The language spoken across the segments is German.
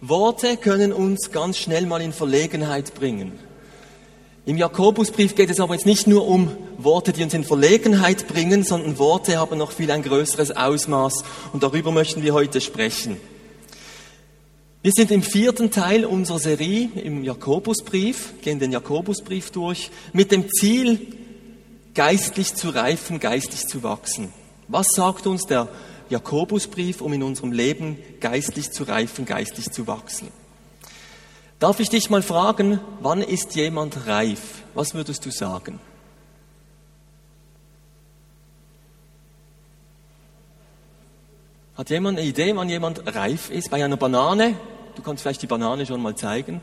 Worte können uns ganz schnell mal in Verlegenheit bringen. Im Jakobusbrief geht es aber jetzt nicht nur um Worte, die uns in Verlegenheit bringen, sondern Worte haben noch viel ein größeres Ausmaß und darüber möchten wir heute sprechen. Wir sind im vierten Teil unserer Serie im Jakobusbrief, gehen den Jakobusbrief durch, mit dem Ziel, geistlich zu reifen, geistlich zu wachsen. Was sagt uns der Jakobusbrief, um in unserem Leben geistlich zu reifen, geistlich zu wachsen? Darf ich dich mal fragen, wann ist jemand reif? Was würdest du sagen? Hat jemand eine Idee, wann jemand reif ist? Bei einer Banane, du kannst vielleicht die Banane schon mal zeigen,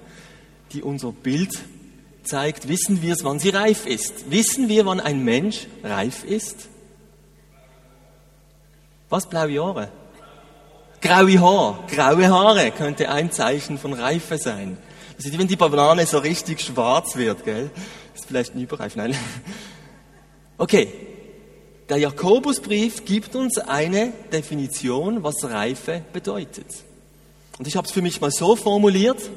die unser Bild zeigt, wissen wir es, wann sie reif ist. Wissen wir, wann ein Mensch reif ist? Was, blaue Haare? Graue Haare. Graue Haare könnte ein Zeichen von Reife sein. Das wenn die Banane so richtig schwarz wird, gell? Ist vielleicht ein Überreif, nein. Okay. Der Jakobusbrief gibt uns eine Definition, was Reife bedeutet. Und ich habe es für mich mal so formuliert.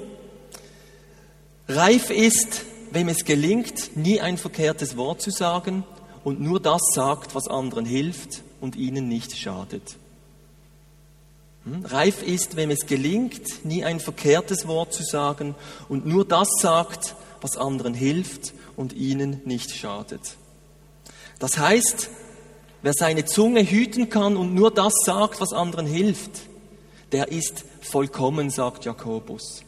Reif ist, wem es gelingt, nie ein verkehrtes Wort zu sagen und nur das sagt, was anderen hilft und ihnen nicht schadet. Hm? Reif ist, wem es gelingt, nie ein verkehrtes Wort zu sagen und nur das sagt, was anderen hilft und ihnen nicht schadet. Das heißt, wer seine Zunge hüten kann und nur das sagt, was anderen hilft, der ist vollkommen, sagt Jakobus.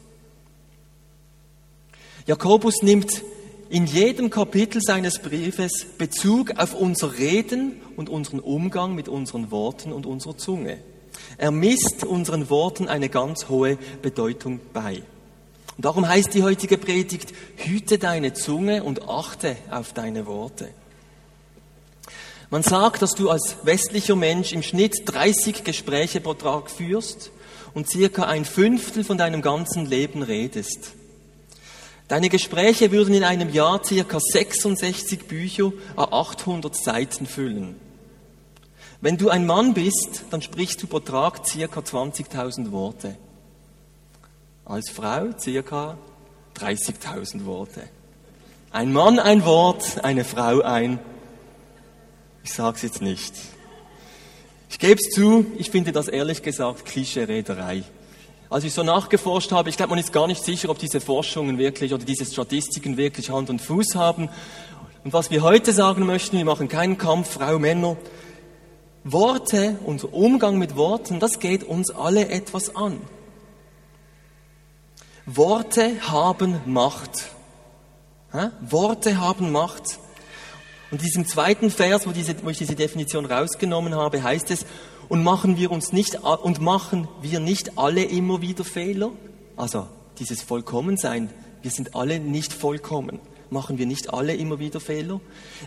Jakobus nimmt in jedem Kapitel seines Briefes Bezug auf unser Reden und unseren Umgang mit unseren Worten und unserer Zunge. Er misst unseren Worten eine ganz hohe Bedeutung bei. Und darum heißt die heutige Predigt, hüte deine Zunge und achte auf deine Worte. Man sagt, dass du als westlicher Mensch im Schnitt 30 Gespräche pro Tag führst und circa ein Fünftel von deinem ganzen Leben redest. Deine Gespräche würden in einem Jahr circa 66 Bücher a 800 Seiten füllen. Wenn du ein Mann bist, dann sprichst du pro Tag circa 20.000 Worte. Als Frau circa 30.000 Worte. Ein Mann ein Wort, eine Frau ein. Ich sag's jetzt nicht. Ich gebe es zu, ich finde das ehrlich gesagt Klischee-Rederei. Als ich so nachgeforscht habe, ich glaube, man ist gar nicht sicher, ob diese Forschungen wirklich oder diese Statistiken wirklich Hand und Fuß haben. Und was wir heute sagen möchten, wir machen keinen Kampf Frau, Männer, Worte, unser Umgang mit Worten, das geht uns alle etwas an. Worte haben Macht. Worte haben Macht. Und in diesem zweiten Vers, wo, diese, wo ich diese Definition rausgenommen habe, heißt es, und machen wir uns nicht, und machen wir nicht alle immer wieder Fehler? Also, dieses Vollkommensein, wir sind alle nicht vollkommen machen wir nicht alle immer wieder Fehler?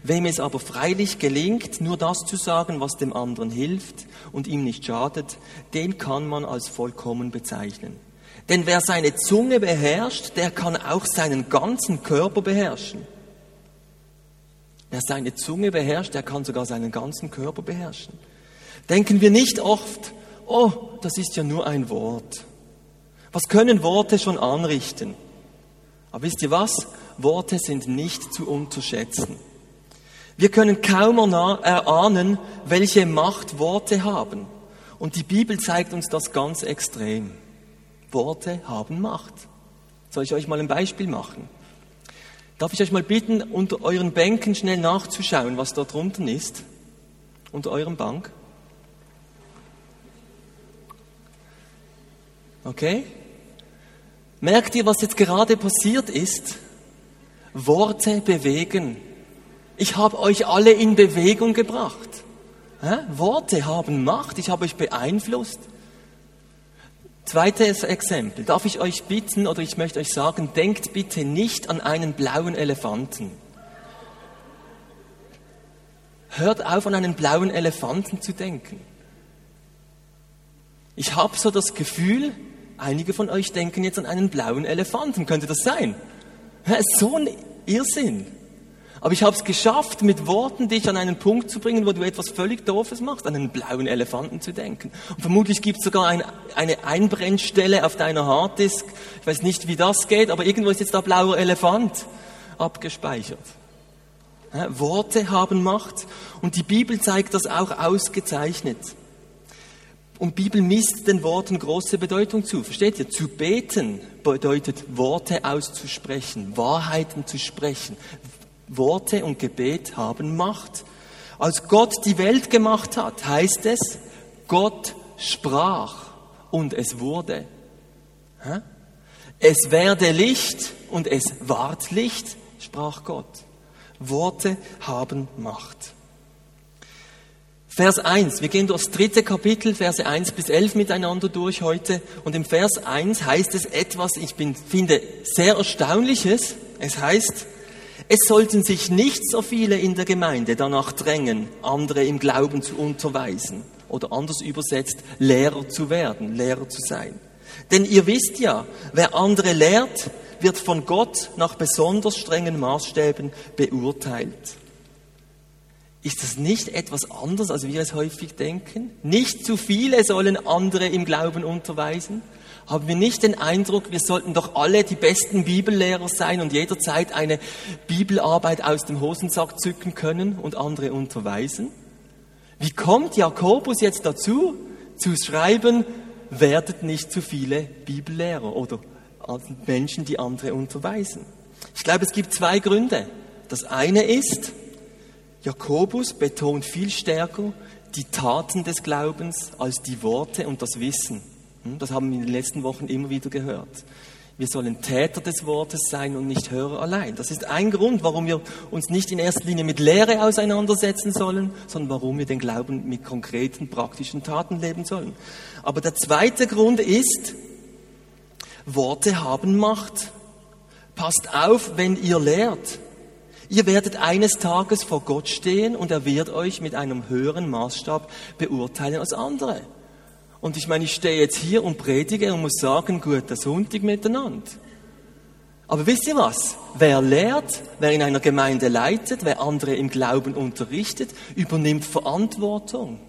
Wem es aber freilich gelingt, nur das zu sagen, was dem anderen hilft und ihm nicht schadet, den kann man als vollkommen bezeichnen. Denn wer seine Zunge beherrscht, der kann auch seinen ganzen Körper beherrschen. Wer seine Zunge beherrscht, der kann sogar seinen ganzen Körper beherrschen. Denken wir nicht oft, oh, das ist ja nur ein Wort. Was können Worte schon anrichten? Aber wisst ihr was? Worte sind nicht zu unterschätzen. Wir können kaum erahnen, welche Macht Worte haben. Und die Bibel zeigt uns das ganz extrem. Worte haben Macht. Soll ich euch mal ein Beispiel machen? Darf ich euch mal bitten, unter euren Bänken schnell nachzuschauen, was dort drunten ist? Unter eurem Bank? Okay? Merkt ihr, was jetzt gerade passiert ist? Worte bewegen. Ich habe euch alle in Bewegung gebracht. Hä? Worte haben Macht. Ich habe euch beeinflusst. Zweites Exempel. Darf ich euch bitten oder ich möchte euch sagen, denkt bitte nicht an einen blauen Elefanten. Hört auf, an einen blauen Elefanten zu denken. Ich habe so das Gefühl, einige von euch denken jetzt an einen blauen Elefanten. Könnte das sein? So ein Irrsinn. Aber ich habe es geschafft, mit Worten dich an einen Punkt zu bringen, wo du etwas völlig Doofes machst, an einen blauen Elefanten zu denken. Und vermutlich gibt es sogar ein, eine Einbrennstelle auf deiner Harddisk. Ich weiß nicht, wie das geht, aber irgendwo ist jetzt da blauer Elefant abgespeichert. Worte haben Macht und die Bibel zeigt das auch ausgezeichnet. Und Bibel misst den Worten große Bedeutung zu. Versteht ihr? Zu beten bedeutet Worte auszusprechen, Wahrheiten zu sprechen, Worte und Gebet haben Macht. Als Gott die Welt gemacht hat, heißt es, Gott sprach und es wurde. Es werde Licht und es ward Licht, sprach Gott. Worte haben Macht. Vers 1, wir gehen durch das dritte Kapitel, Verse 1 bis 11 miteinander durch heute. Und im Vers 1 heißt es etwas, ich bin, finde, sehr Erstaunliches. Es heißt, es sollten sich nicht so viele in der Gemeinde danach drängen, andere im Glauben zu unterweisen oder anders übersetzt, Lehrer zu werden, Lehrer zu sein. Denn ihr wisst ja, wer andere lehrt, wird von Gott nach besonders strengen Maßstäben beurteilt. Ist das nicht etwas anders, als wir es häufig denken? Nicht zu viele sollen andere im Glauben unterweisen, haben wir nicht den Eindruck, wir sollten doch alle die besten Bibellehrer sein und jederzeit eine Bibelarbeit aus dem Hosensack zücken können und andere unterweisen? Wie kommt Jakobus jetzt dazu, zu schreiben, werdet nicht zu viele Bibellehrer oder Menschen, die andere unterweisen? Ich glaube, es gibt zwei Gründe. Das eine ist, Jakobus betont viel stärker die Taten des Glaubens als die Worte und das Wissen. Hm, das haben wir in den letzten Wochen immer wieder gehört. Wir sollen Täter des Wortes sein und nicht Hörer allein. Das ist ein Grund, warum wir uns nicht in erster Linie mit Lehre auseinandersetzen sollen, sondern warum wir den Glauben mit konkreten, praktischen Taten leben sollen. Aber der zweite Grund ist, Worte haben Macht. Passt auf, wenn ihr lehrt. Ihr werdet eines Tages vor Gott stehen und er wird euch mit einem höheren Maßstab beurteilen als andere. Und ich meine, ich stehe jetzt hier und predige und muss sagen, guter Sonntag miteinander. Aber wisst ihr was? Wer lehrt, wer in einer Gemeinde leitet, wer andere im Glauben unterrichtet, übernimmt Verantwortung.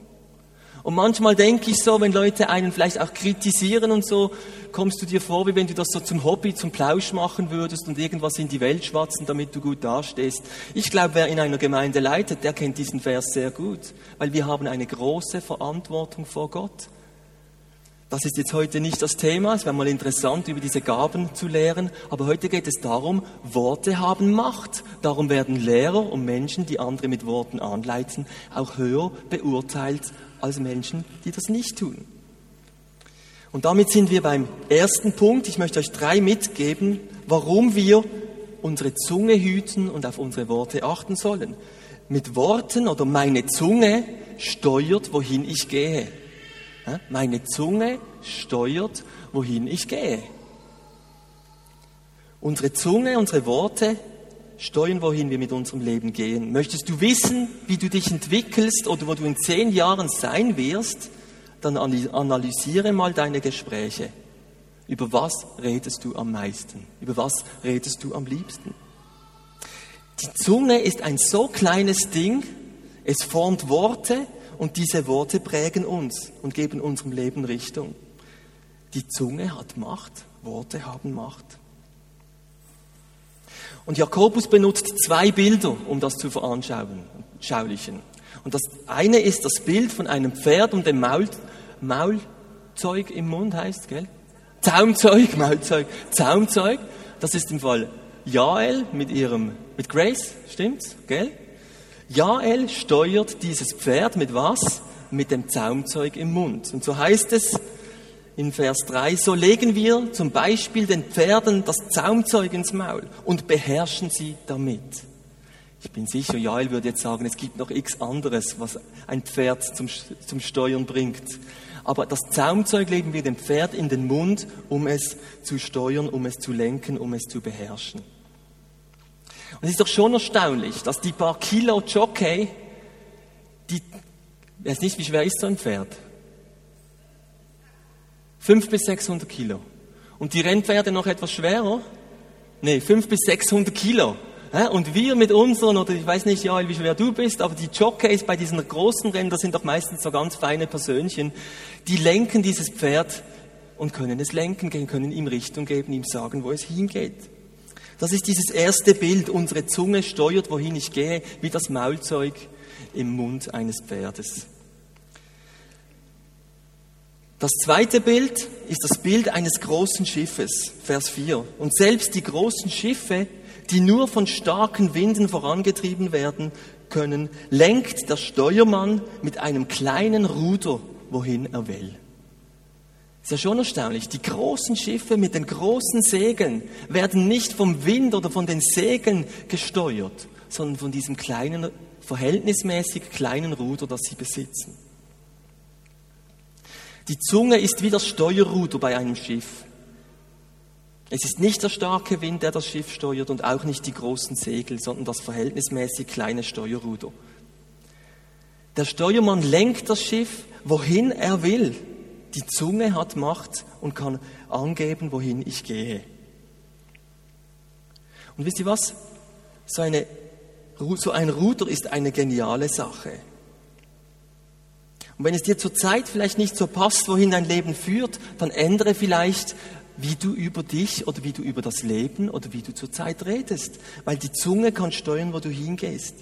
Und manchmal denke ich so, wenn Leute einen vielleicht auch kritisieren und so, kommst du dir vor, wie wenn du das so zum Hobby, zum Plausch machen würdest und irgendwas in die Welt schwatzen, damit du gut dastehst. Ich glaube, wer in einer Gemeinde leitet, der kennt diesen Vers sehr gut, weil wir haben eine große Verantwortung vor Gott. Das ist jetzt heute nicht das Thema. Es wäre mal interessant, über diese Gaben zu lehren. Aber heute geht es darum, Worte haben Macht. Darum werden Lehrer und Menschen, die andere mit Worten anleiten, auch höher beurteilt als Menschen, die das nicht tun. Und damit sind wir beim ersten Punkt. Ich möchte euch drei mitgeben, warum wir unsere Zunge hüten und auf unsere Worte achten sollen. Mit Worten oder meine Zunge steuert, wohin ich gehe. Meine Zunge steuert, wohin ich gehe. Unsere Zunge, unsere Worte steuern, wohin wir mit unserem Leben gehen. Möchtest du wissen, wie du dich entwickelst oder wo du in zehn Jahren sein wirst, dann analysiere mal deine Gespräche. Über was redest du am meisten? Über was redest du am liebsten? Die Zunge ist ein so kleines Ding, es formt Worte, und diese Worte prägen uns und geben unserem Leben Richtung. Die Zunge hat Macht, Worte haben Macht. Und Jakobus benutzt zwei Bilder, um das zu veranschaulichen. Und das eine ist das Bild von einem Pferd und dem Maul, Maulzeug im Mund heißt, gell? Zaumzeug, Maulzeug, Zaumzeug. Das ist im Fall Jael mit ihrem, mit Grace, stimmt's, gell? Jael steuert dieses Pferd mit was? Mit dem Zaumzeug im Mund. Und so heißt es in Vers 3, so legen wir zum Beispiel den Pferden das Zaumzeug ins Maul und beherrschen sie damit. Ich bin sicher, Jael würde jetzt sagen, es gibt noch x anderes, was ein Pferd zum, zum Steuern bringt. Aber das Zaumzeug legen wir dem Pferd in den Mund, um es zu steuern, um es zu lenken, um es zu beherrschen. Und es ist doch schon erstaunlich, dass die paar Kilo Jockey, die, ich weiß nicht, wie schwer ist so ein Pferd? Fünf bis 600 Kilo. Und die Rennpferde noch etwas schwerer? Nee, fünf bis 600 Kilo. Und wir mit unseren, oder ich weiß nicht, ja, wie schwer du bist, aber die Jockeys bei diesen großen Rennen, das sind doch meistens so ganz feine Persönchen, die lenken dieses Pferd und können es lenken, können ihm Richtung geben, ihm sagen, wo es hingeht. Das ist dieses erste Bild. Unsere Zunge steuert, wohin ich gehe, wie das Maulzeug im Mund eines Pferdes. Das zweite Bild ist das Bild eines großen Schiffes, Vers 4. Und selbst die großen Schiffe, die nur von starken Winden vorangetrieben werden können, lenkt der Steuermann mit einem kleinen Ruder, wohin er will. Ist ja schon erstaunlich. Die großen Schiffe mit den großen Segeln werden nicht vom Wind oder von den Segeln gesteuert, sondern von diesem kleinen, verhältnismäßig kleinen Ruder, das sie besitzen. Die Zunge ist wie das Steuerruder bei einem Schiff. Es ist nicht der starke Wind, der das Schiff steuert und auch nicht die großen Segel, sondern das verhältnismäßig kleine Steuerruder. Der Steuermann lenkt das Schiff, wohin er will. Die Zunge hat Macht und kann angeben, wohin ich gehe. Und wisst ihr was? So, eine, so ein Ruder ist eine geniale Sache. Und wenn es dir zurzeit vielleicht nicht so passt, wohin dein Leben führt, dann ändere vielleicht, wie du über dich oder wie du über das Leben oder wie du zurzeit redest. Weil die Zunge kann steuern, wo du hingehst.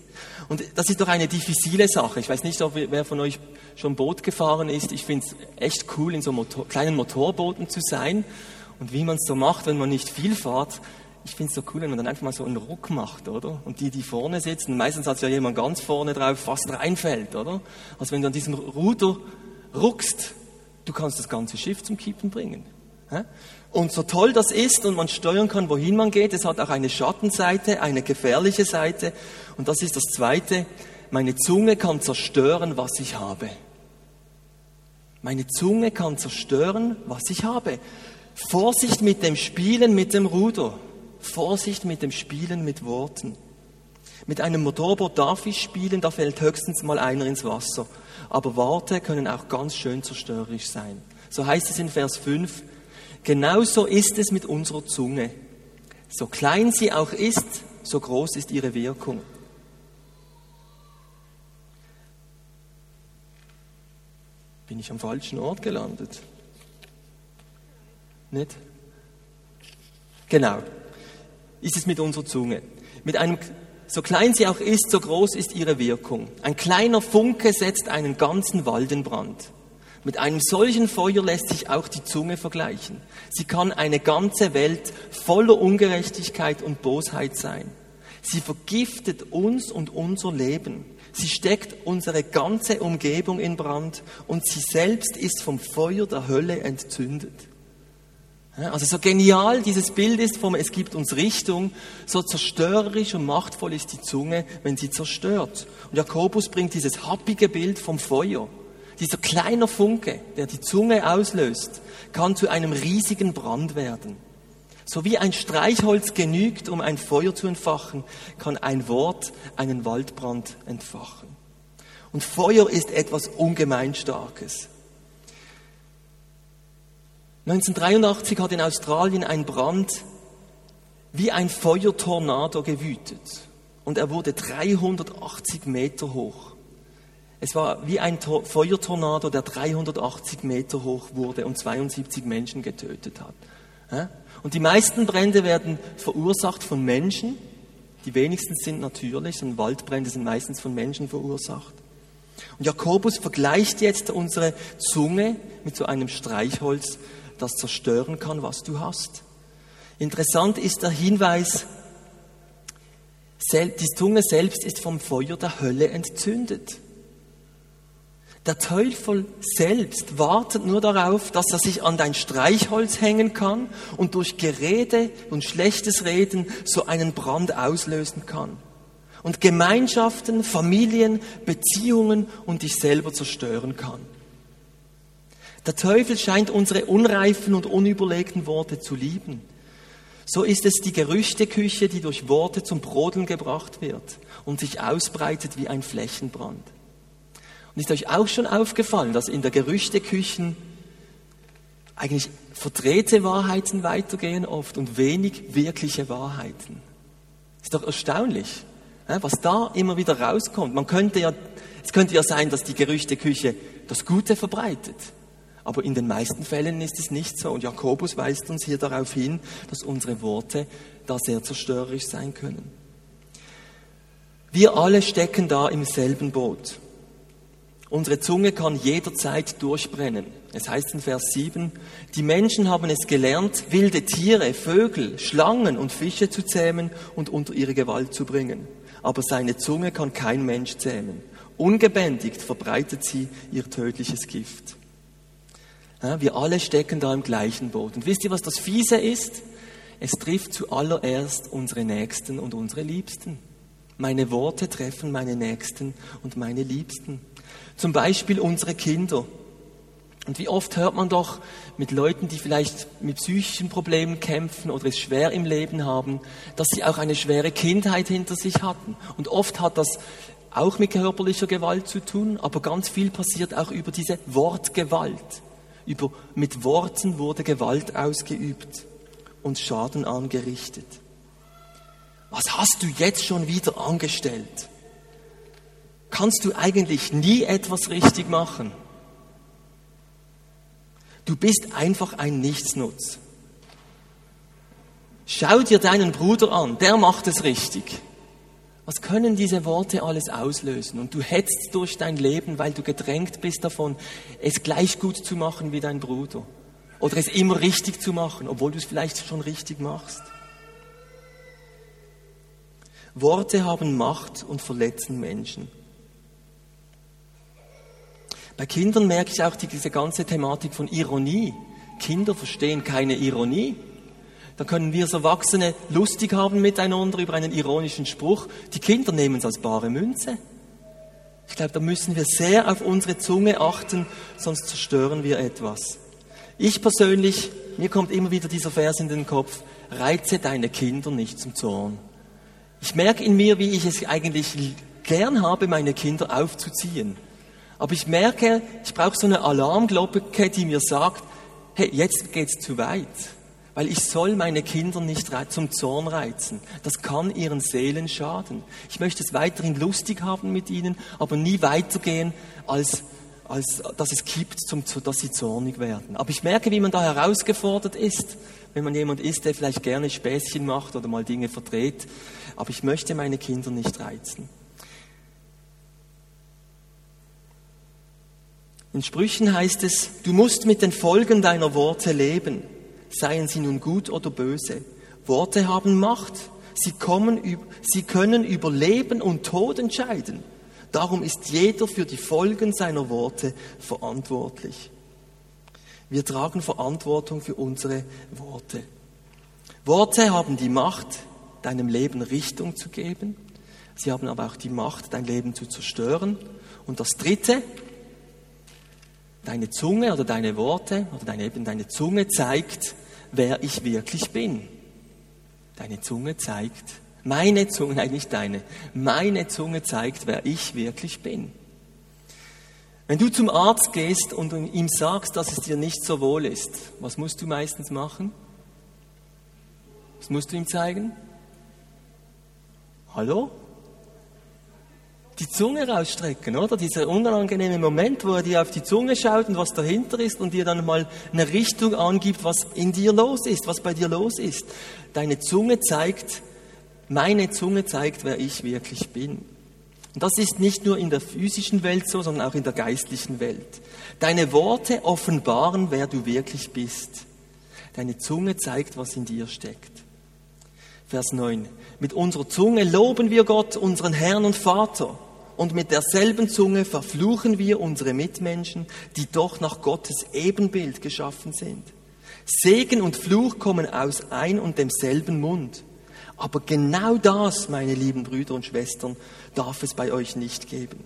Und das ist doch eine diffizile Sache. Ich weiß nicht, ob wer von euch schon Boot gefahren ist. Ich finde es echt cool, in so Motor kleinen Motorbooten zu sein. Und wie man es so macht, wenn man nicht viel fährt, ich finde es so cool, wenn man dann einfach mal so einen Ruck macht, oder? Und die, die vorne sitzen, meistens hat ja jemand ganz vorne drauf, fast reinfällt, oder? Also wenn du an diesem Ruder ruckst, du kannst das ganze Schiff zum Kippen bringen. Und so toll das ist und man steuern kann, wohin man geht, es hat auch eine Schattenseite, eine gefährliche Seite. Und das ist das Zweite, meine Zunge kann zerstören, was ich habe. Meine Zunge kann zerstören, was ich habe. Vorsicht mit dem Spielen mit dem Ruder. Vorsicht mit dem Spielen mit Worten. Mit einem Motorboot darf ich spielen, da fällt höchstens mal einer ins Wasser. Aber Worte können auch ganz schön zerstörerisch sein. So heißt es in Vers 5, genauso ist es mit unserer Zunge. So klein sie auch ist, so groß ist ihre Wirkung. Bin ich am falschen Ort gelandet? Nicht? Genau ist es mit unserer Zunge. Mit einem, so klein sie auch ist, so groß ist ihre Wirkung. Ein kleiner Funke setzt einen ganzen Wald in Brand. Mit einem solchen Feuer lässt sich auch die Zunge vergleichen. Sie kann eine ganze Welt voller Ungerechtigkeit und Bosheit sein. Sie vergiftet uns und unser Leben. Sie steckt unsere ganze Umgebung in Brand und sie selbst ist vom Feuer der Hölle entzündet. Also so genial dieses Bild ist vom Es gibt uns Richtung, so zerstörerisch und machtvoll ist die Zunge, wenn sie zerstört. Und Jakobus bringt dieses happige Bild vom Feuer. Dieser kleine Funke, der die Zunge auslöst, kann zu einem riesigen Brand werden. So wie ein Streichholz genügt, um ein Feuer zu entfachen, kann ein Wort einen Waldbrand entfachen. Und Feuer ist etwas ungemein Starkes. 1983 hat in Australien ein Brand wie ein Feuertornado gewütet und er wurde 380 Meter hoch. Es war wie ein Feuertornado, der 380 Meter hoch wurde und 72 Menschen getötet hat. Und die meisten Brände werden verursacht von Menschen. Die wenigsten sind natürlich, und Waldbrände sind meistens von Menschen verursacht. Und Jakobus vergleicht jetzt unsere Zunge mit so einem Streichholz, das zerstören kann, was du hast. Interessant ist der Hinweis, die Zunge selbst ist vom Feuer der Hölle entzündet. Der Teufel selbst wartet nur darauf, dass er sich an dein Streichholz hängen kann und durch Gerede und schlechtes Reden so einen Brand auslösen kann. Und Gemeinschaften, Familien, Beziehungen und dich selber zerstören kann. Der Teufel scheint unsere unreifen und unüberlegten Worte zu lieben. So ist es die Gerüchteküche, die durch Worte zum Brodeln gebracht wird und sich ausbreitet wie ein Flächenbrand. Und ist euch auch schon aufgefallen, dass in der Gerüchteküchen eigentlich verdrehte Wahrheiten weitergehen oft und wenig wirkliche Wahrheiten? Ist doch erstaunlich, was da immer wieder rauskommt. Man könnte ja, es könnte ja sein, dass die Gerüchteküche das Gute verbreitet. Aber in den meisten Fällen ist es nicht so. Und Jakobus weist uns hier darauf hin, dass unsere Worte da sehr zerstörerisch sein können. Wir alle stecken da im selben Boot. Unsere Zunge kann jederzeit durchbrennen. Es heißt in Vers 7, die Menschen haben es gelernt, wilde Tiere, Vögel, Schlangen und Fische zu zähmen und unter ihre Gewalt zu bringen. Aber seine Zunge kann kein Mensch zähmen. Ungebändigt verbreitet sie ihr tödliches Gift. Wir alle stecken da im gleichen Boot. Und wisst ihr, was das Fiese ist? Es trifft zuallererst unsere Nächsten und unsere Liebsten. Meine Worte treffen meine Nächsten und meine Liebsten. Zum Beispiel unsere Kinder. Und wie oft hört man doch mit Leuten, die vielleicht mit psychischen Problemen kämpfen oder es schwer im Leben haben, dass sie auch eine schwere Kindheit hinter sich hatten. Und oft hat das auch mit körperlicher Gewalt zu tun, aber ganz viel passiert auch über diese Wortgewalt. Über, mit Worten wurde Gewalt ausgeübt und Schaden angerichtet. Was hast du jetzt schon wieder angestellt? Kannst du eigentlich nie etwas richtig machen? Du bist einfach ein Nichtsnutz. Schau dir deinen Bruder an, der macht es richtig. Was können diese Worte alles auslösen? Und du hetzt durch dein Leben, weil du gedrängt bist davon, es gleich gut zu machen wie dein Bruder. Oder es immer richtig zu machen, obwohl du es vielleicht schon richtig machst. Worte haben Macht und verletzen Menschen. Bei Kindern merke ich auch diese ganze Thematik von Ironie. Kinder verstehen keine Ironie. Da können wir als Erwachsene lustig haben miteinander über einen ironischen Spruch. Die Kinder nehmen es als bare Münze. Ich glaube, da müssen wir sehr auf unsere Zunge achten, sonst zerstören wir etwas. Ich persönlich, mir kommt immer wieder dieser Vers in den Kopf, reize deine Kinder nicht zum Zorn. Ich merke in mir, wie ich es eigentlich gern habe, meine Kinder aufzuziehen. Aber ich merke, ich brauche so eine Alarmglocke, die mir sagt, hey, jetzt geht's zu weit. Weil ich soll meine Kinder nicht zum Zorn reizen. Das kann ihren Seelen schaden. Ich möchte es weiterhin lustig haben mit ihnen, aber nie weitergehen, als, als dass es kippt, zum, dass sie zornig werden. Aber ich merke, wie man da herausgefordert ist, wenn man jemand ist, der vielleicht gerne Späßchen macht oder mal Dinge verdreht. Aber ich möchte meine Kinder nicht reizen. In Sprüchen heißt es, du musst mit den Folgen deiner Worte leben, seien sie nun gut oder böse. Worte haben Macht, sie, kommen, sie können über Leben und Tod entscheiden. Darum ist jeder für die Folgen seiner Worte verantwortlich. Wir tragen Verantwortung für unsere Worte. Worte haben die Macht, deinem Leben Richtung zu geben. Sie haben aber auch die Macht, dein Leben zu zerstören. Und das Dritte, deine Zunge oder deine Worte oder eben deine Zunge zeigt, wer ich wirklich bin. Deine Zunge zeigt, meine Zunge, nein, nicht deine, meine Zunge zeigt, wer ich wirklich bin. Wenn du zum Arzt gehst und ihm sagst, dass es dir nicht so wohl ist, was musst du meistens machen? Was musst du ihm zeigen? Hallo? Die Zunge rausstrecken, oder? Dieser unangenehme Moment, wo er dir auf die Zunge schaut und was dahinter ist und dir dann mal eine Richtung angibt, was in dir los ist, was bei dir los ist. Deine Zunge zeigt, meine Zunge zeigt, wer ich wirklich bin. Und das ist nicht nur in der physischen Welt so, sondern auch in der geistlichen Welt. Deine Worte offenbaren, wer du wirklich bist. Deine Zunge zeigt, was in dir steckt. Vers 9. Mit unserer Zunge loben wir Gott, unseren Herrn und Vater und mit derselben Zunge verfluchen wir unsere Mitmenschen, die doch nach Gottes Ebenbild geschaffen sind. Segen und Fluch kommen aus ein und demselben Mund. Aber genau das, meine lieben Brüder und Schwestern, darf es bei euch nicht geben.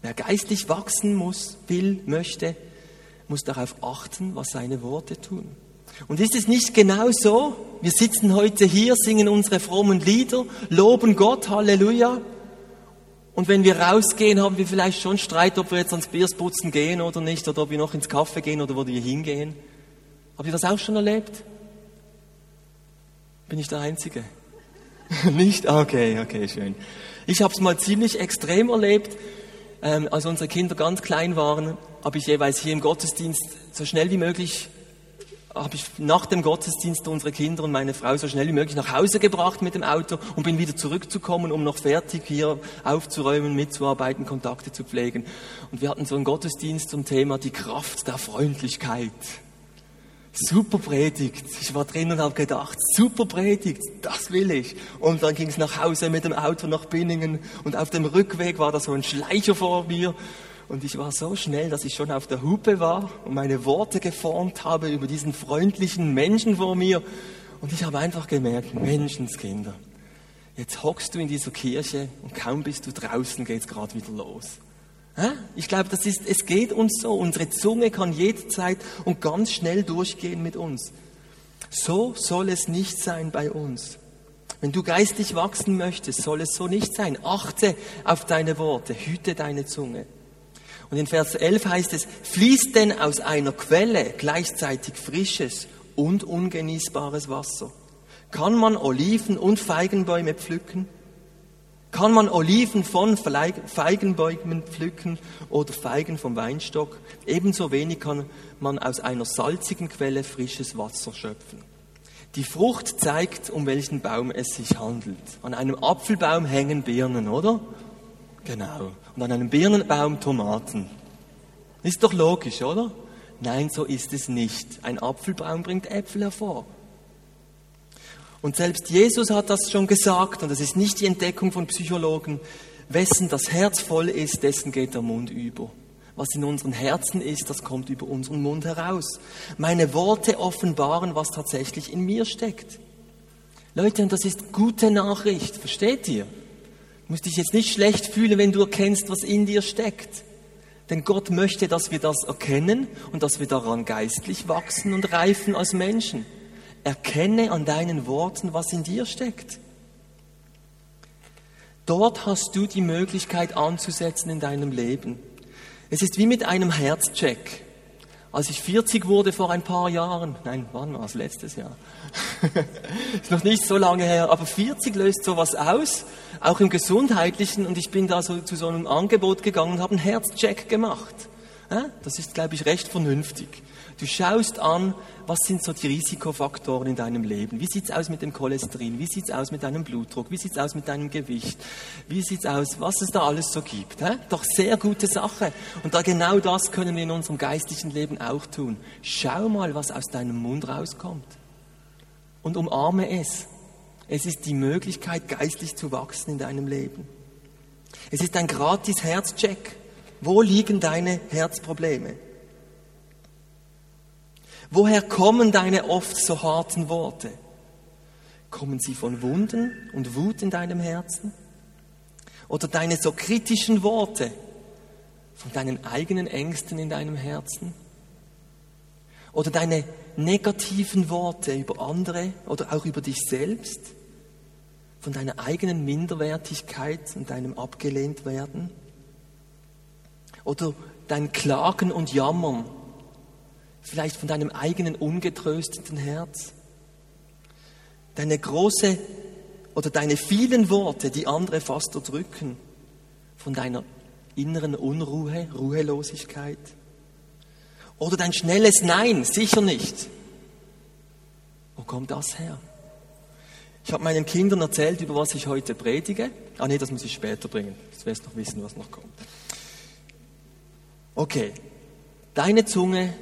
Wer geistlich wachsen muss, will, möchte, muss darauf achten, was seine Worte tun. Und ist es nicht genau so? Wir sitzen heute hier, singen unsere frommen Lieder, loben Gott, Halleluja. Und wenn wir rausgehen, haben wir vielleicht schon Streit, ob wir jetzt ans Biersputzen gehen oder nicht, oder ob wir noch ins Kaffee gehen oder wo wir hingehen. Habt ihr das auch schon erlebt? Bin ich der Einzige? Nicht? Okay, okay, schön. Ich habe es mal ziemlich extrem erlebt. Ähm, als unsere Kinder ganz klein waren, habe ich jeweils hier im Gottesdienst so schnell wie möglich habe ich nach dem Gottesdienst unsere Kinder und meine Frau so schnell wie möglich nach Hause gebracht mit dem Auto und bin wieder zurückzukommen, um noch fertig hier aufzuräumen, mitzuarbeiten, Kontakte zu pflegen. Und wir hatten so einen Gottesdienst zum Thema die Kraft der Freundlichkeit. Super Predigt. Ich war drin und habe gedacht, super Predigt, das will ich. Und dann ging es nach Hause mit dem Auto nach Binningen und auf dem Rückweg war da so ein Schleicher vor mir und ich war so schnell, dass ich schon auf der Hupe war und meine Worte geformt habe über diesen freundlichen Menschen vor mir. Und ich habe einfach gemerkt, Menschenskinder, jetzt hockst du in dieser Kirche und kaum bist du draußen, geht's gerade wieder los. Ich glaube, das ist, es geht uns so. Unsere Zunge kann jederzeit und ganz schnell durchgehen mit uns. So soll es nicht sein bei uns. Wenn du geistig wachsen möchtest, soll es so nicht sein. Achte auf deine Worte, hüte deine Zunge. Und in Vers 11 heißt es, fließt denn aus einer Quelle gleichzeitig frisches und ungenießbares Wasser? Kann man Oliven und Feigenbäume pflücken? Kann man Oliven von Feigenbäumen pflücken oder Feigen vom Weinstock? Ebenso wenig kann man aus einer salzigen Quelle frisches Wasser schöpfen. Die Frucht zeigt, um welchen Baum es sich handelt. An einem Apfelbaum hängen Birnen, oder? Genau. Und an einem Birnenbaum Tomaten. Ist doch logisch, oder? Nein, so ist es nicht. Ein Apfelbaum bringt Äpfel hervor. Und selbst Jesus hat das schon gesagt, und das ist nicht die Entdeckung von Psychologen. Wessen das Herz voll ist, dessen geht der Mund über. Was in unseren Herzen ist, das kommt über unseren Mund heraus. Meine Worte offenbaren, was tatsächlich in mir steckt. Leute, und das ist gute Nachricht, versteht ihr? Musst dich jetzt nicht schlecht fühlen, wenn du erkennst, was in dir steckt. Denn Gott möchte, dass wir das erkennen und dass wir daran geistlich wachsen und reifen als Menschen. Erkenne an deinen Worten, was in dir steckt. Dort hast du die Möglichkeit anzusetzen in deinem Leben. Es ist wie mit einem Herzcheck. Als ich 40 wurde vor ein paar Jahren, nein, wann war es? Letztes Jahr. ist noch nicht so lange her, aber 40 löst sowas aus, auch im Gesundheitlichen, und ich bin da so zu so einem Angebot gegangen und habe einen Herzcheck gemacht. Das ist, glaube ich, recht vernünftig. Du schaust an, was sind so die Risikofaktoren in deinem Leben? Wie sieht's aus mit dem Cholesterin? Wie sieht's aus mit deinem Blutdruck? Wie sieht's aus mit deinem Gewicht? Wie sieht's aus, was es da alles so gibt? He? Doch sehr gute Sache. Und da genau das können wir in unserem geistlichen Leben auch tun. Schau mal, was aus deinem Mund rauskommt. Und umarme es. Es ist die Möglichkeit, geistlich zu wachsen in deinem Leben. Es ist ein gratis Herzcheck. Wo liegen deine Herzprobleme? Woher kommen deine oft so harten Worte? Kommen sie von Wunden und Wut in deinem Herzen? Oder deine so kritischen Worte von deinen eigenen Ängsten in deinem Herzen? Oder deine negativen Worte über andere oder auch über dich selbst? Von deiner eigenen Minderwertigkeit und deinem Abgelehntwerden? Oder dein Klagen und Jammern vielleicht von deinem eigenen ungetrösteten Herz, deine große oder deine vielen Worte, die andere fast erdrücken, von deiner inneren Unruhe, Ruhelosigkeit, oder dein schnelles Nein, sicher nicht. Wo kommt das her? Ich habe meinen Kindern erzählt, über was ich heute predige. Ah nee, das muss ich später bringen. Jetzt wirst du noch wissen, was noch kommt. Okay, deine Zunge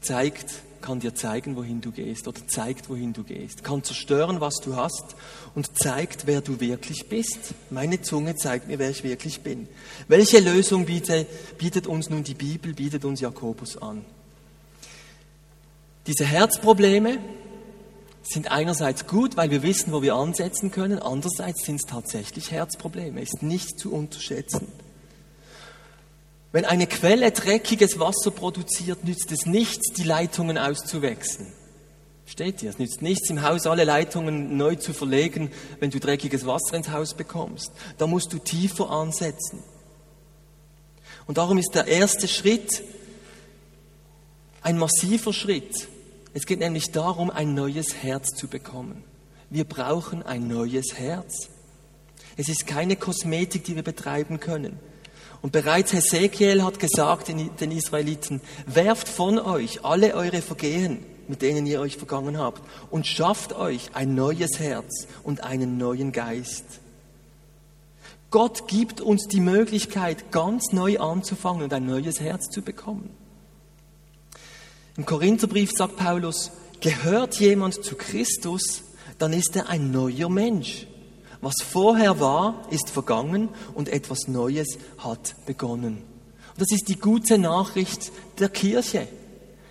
zeigt, kann dir zeigen, wohin du gehst oder zeigt, wohin du gehst, kann zerstören, was du hast und zeigt, wer du wirklich bist. Meine Zunge zeigt mir, wer ich wirklich bin. Welche Lösung bietet, bietet uns nun die Bibel, bietet uns Jakobus an? Diese Herzprobleme sind einerseits gut, weil wir wissen, wo wir ansetzen können, andererseits sind es tatsächlich Herzprobleme, ist nicht zu unterschätzen. Wenn eine Quelle dreckiges Wasser produziert, nützt es nichts, die Leitungen auszuwechseln. Steht ihr? Es nützt nichts, im Haus alle Leitungen neu zu verlegen, wenn du dreckiges Wasser ins Haus bekommst. Da musst du tiefer ansetzen. Und darum ist der erste Schritt ein massiver Schritt. Es geht nämlich darum, ein neues Herz zu bekommen. Wir brauchen ein neues Herz. Es ist keine Kosmetik, die wir betreiben können. Und bereits Hesekiel hat gesagt den Israeliten, werft von euch alle eure Vergehen, mit denen ihr euch vergangen habt, und schafft euch ein neues Herz und einen neuen Geist. Gott gibt uns die Möglichkeit, ganz neu anzufangen und ein neues Herz zu bekommen. Im Korintherbrief sagt Paulus, gehört jemand zu Christus, dann ist er ein neuer Mensch. Was vorher war, ist vergangen und etwas Neues hat begonnen. Und das ist die gute Nachricht der Kirche.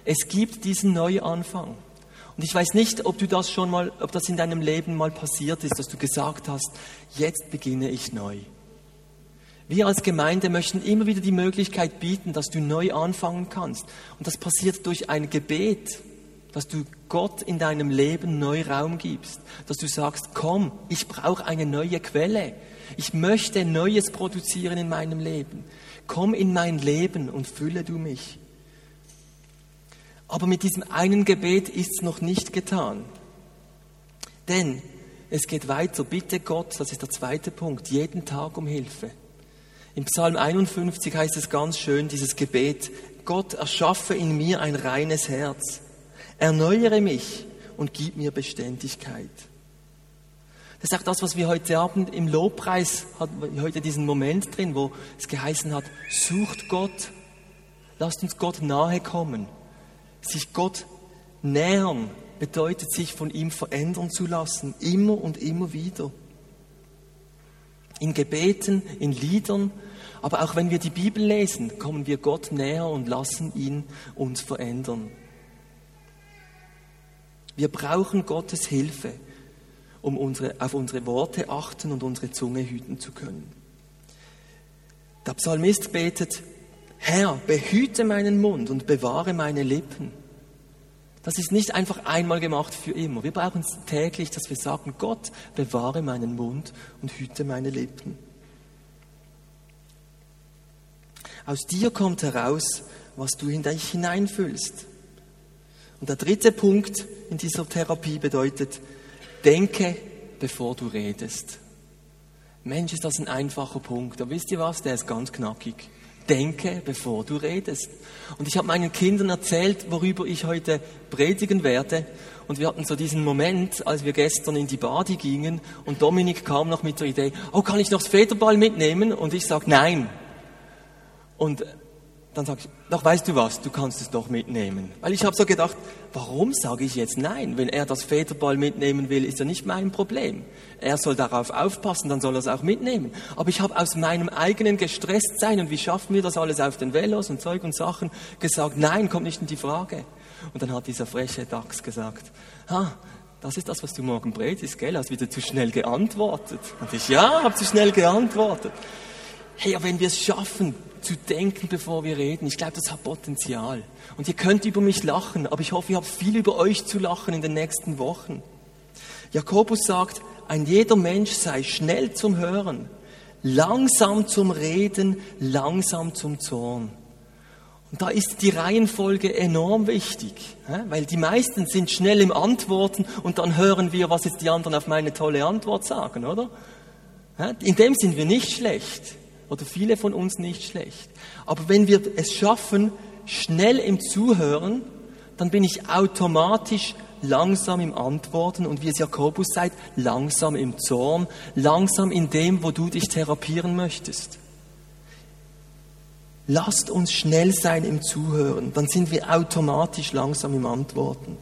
Es gibt diesen Neuanfang. Und ich weiß nicht, ob du das schon mal, ob das in deinem Leben mal passiert ist, dass du gesagt hast, jetzt beginne ich neu. Wir als Gemeinde möchten immer wieder die Möglichkeit bieten, dass du neu anfangen kannst. Und das passiert durch ein Gebet, dass du Gott in deinem Leben neu Raum gibst, dass du sagst, komm, ich brauche eine neue Quelle. Ich möchte Neues produzieren in meinem Leben. Komm in mein Leben und fülle du mich. Aber mit diesem einen Gebet ist es noch nicht getan. Denn es geht weiter. Bitte Gott, das ist der zweite Punkt, jeden Tag um Hilfe. Im Psalm 51 heißt es ganz schön, dieses Gebet, Gott erschaffe in mir ein reines Herz Erneuere mich und gib mir Beständigkeit. Das ist auch das, was wir heute Abend im Lobpreis hatten, heute diesen Moment drin, wo es geheißen hat, sucht Gott, lasst uns Gott nahe kommen. Sich Gott nähern bedeutet, sich von ihm verändern zu lassen, immer und immer wieder. In Gebeten, in Liedern, aber auch wenn wir die Bibel lesen, kommen wir Gott näher und lassen ihn uns verändern. Wir brauchen Gottes Hilfe, um unsere, auf unsere Worte achten und unsere Zunge hüten zu können. Der Psalmist betet, Herr, behüte meinen Mund und bewahre meine Lippen. Das ist nicht einfach einmal gemacht für immer. Wir brauchen es täglich, dass wir sagen, Gott, bewahre meinen Mund und hüte meine Lippen. Aus dir kommt heraus, was du in dich hineinfüllst. Und der dritte Punkt in dieser Therapie bedeutet, denke, bevor du redest. Mensch, ist das ein einfacher Punkt. Aber wisst ihr was? Der ist ganz knackig. Denke, bevor du redest. Und ich habe meinen Kindern erzählt, worüber ich heute predigen werde. Und wir hatten so diesen Moment, als wir gestern in die Badi gingen und Dominik kam noch mit der Idee, oh, kann ich noch das Federball mitnehmen? Und ich sage, nein. Und dann sage ich, doch weißt du was, du kannst es doch mitnehmen. Weil ich habe so gedacht, warum sage ich jetzt nein? Wenn er das Federball mitnehmen will, ist ja nicht mein Problem. Er soll darauf aufpassen, dann soll er es auch mitnehmen. Aber ich habe aus meinem eigenen Gestresstsein und wie schaffen wir das alles auf den Velos und Zeug und Sachen gesagt, nein, kommt nicht in die Frage. Und dann hat dieser freche Dachs gesagt, ha, das ist das, was du morgen predigst, gell? Hast wieder zu schnell geantwortet. Und ich, ja, habe zu schnell geantwortet. Hey, wenn wir es schaffen, zu denken, bevor wir reden. Ich glaube, das hat Potenzial. Und ihr könnt über mich lachen, aber ich hoffe, ihr habt viel über euch zu lachen in den nächsten Wochen. Jakobus sagt, ein jeder Mensch sei schnell zum Hören, langsam zum Reden, langsam zum Zorn. Und da ist die Reihenfolge enorm wichtig, weil die meisten sind schnell im Antworten und dann hören wir, was jetzt die anderen auf meine tolle Antwort sagen, oder? In dem sind wir nicht schlecht oder viele von uns nicht schlecht. Aber wenn wir es schaffen, schnell im Zuhören, dann bin ich automatisch langsam im Antworten und wie es Jakobus sagt, langsam im Zorn, langsam in dem, wo du dich therapieren möchtest. Lasst uns schnell sein im Zuhören, dann sind wir automatisch langsam im Antworten.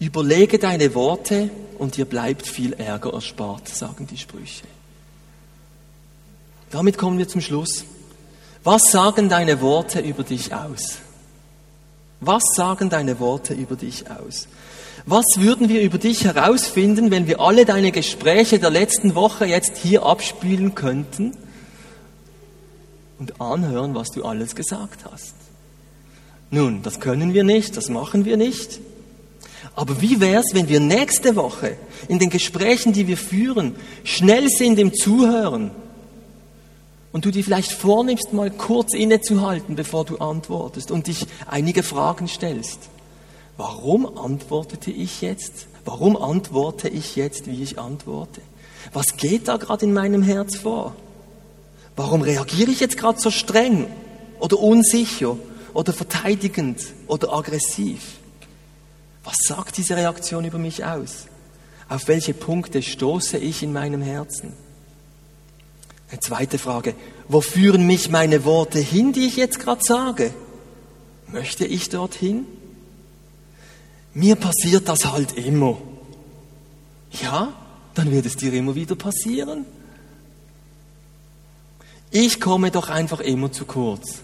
Überlege deine Worte und dir bleibt viel Ärger erspart, sagen die Sprüche. Damit kommen wir zum Schluss. Was sagen deine Worte über dich aus? Was sagen deine Worte über dich aus? Was würden wir über dich herausfinden, wenn wir alle deine Gespräche der letzten Woche jetzt hier abspielen könnten und anhören, was du alles gesagt hast? Nun, das können wir nicht, das machen wir nicht. Aber wie wäre es, wenn wir nächste Woche in den Gesprächen, die wir führen, schnell sind im Zuhören und du dir vielleicht vornimmst, mal kurz innezuhalten, bevor du antwortest und dich einige Fragen stellst? warum antwortete ich jetzt? Warum antworte ich jetzt, wie ich antworte? Was geht da gerade in meinem Herz vor? Warum reagiere ich jetzt gerade so streng oder unsicher oder verteidigend oder aggressiv? Was sagt diese Reaktion über mich aus? Auf welche Punkte stoße ich in meinem Herzen? Eine zweite Frage. Wo führen mich meine Worte hin, die ich jetzt gerade sage? Möchte ich dorthin? Mir passiert das halt immer. Ja, dann wird es dir immer wieder passieren. Ich komme doch einfach immer zu kurz.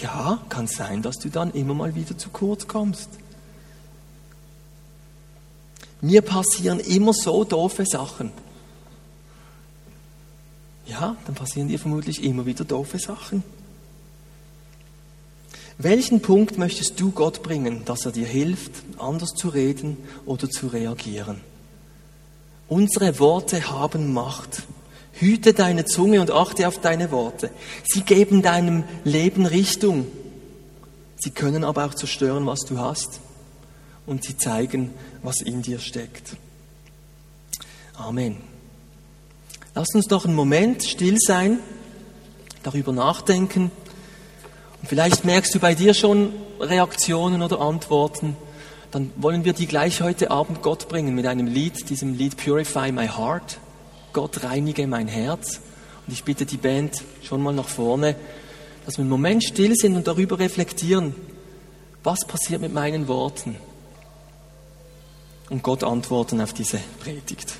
Ja, kann sein, dass du dann immer mal wieder zu kurz kommst. Mir passieren immer so doofe Sachen. Ja, dann passieren dir vermutlich immer wieder doofe Sachen. Welchen Punkt möchtest du Gott bringen, dass er dir hilft, anders zu reden oder zu reagieren? Unsere Worte haben Macht. Hüte deine Zunge und achte auf deine Worte. Sie geben deinem Leben Richtung. Sie können aber auch zerstören, was du hast. Und sie zeigen, was in dir steckt. Amen. Lass uns doch einen Moment still sein, darüber nachdenken. Und vielleicht merkst du bei dir schon Reaktionen oder Antworten. Dann wollen wir die gleich heute Abend Gott bringen mit einem Lied, diesem Lied Purify My Heart. Gott reinige mein Herz. Und ich bitte die Band schon mal nach vorne, dass wir einen Moment still sind und darüber reflektieren, was passiert mit meinen Worten und Gott antworten auf diese Predigt.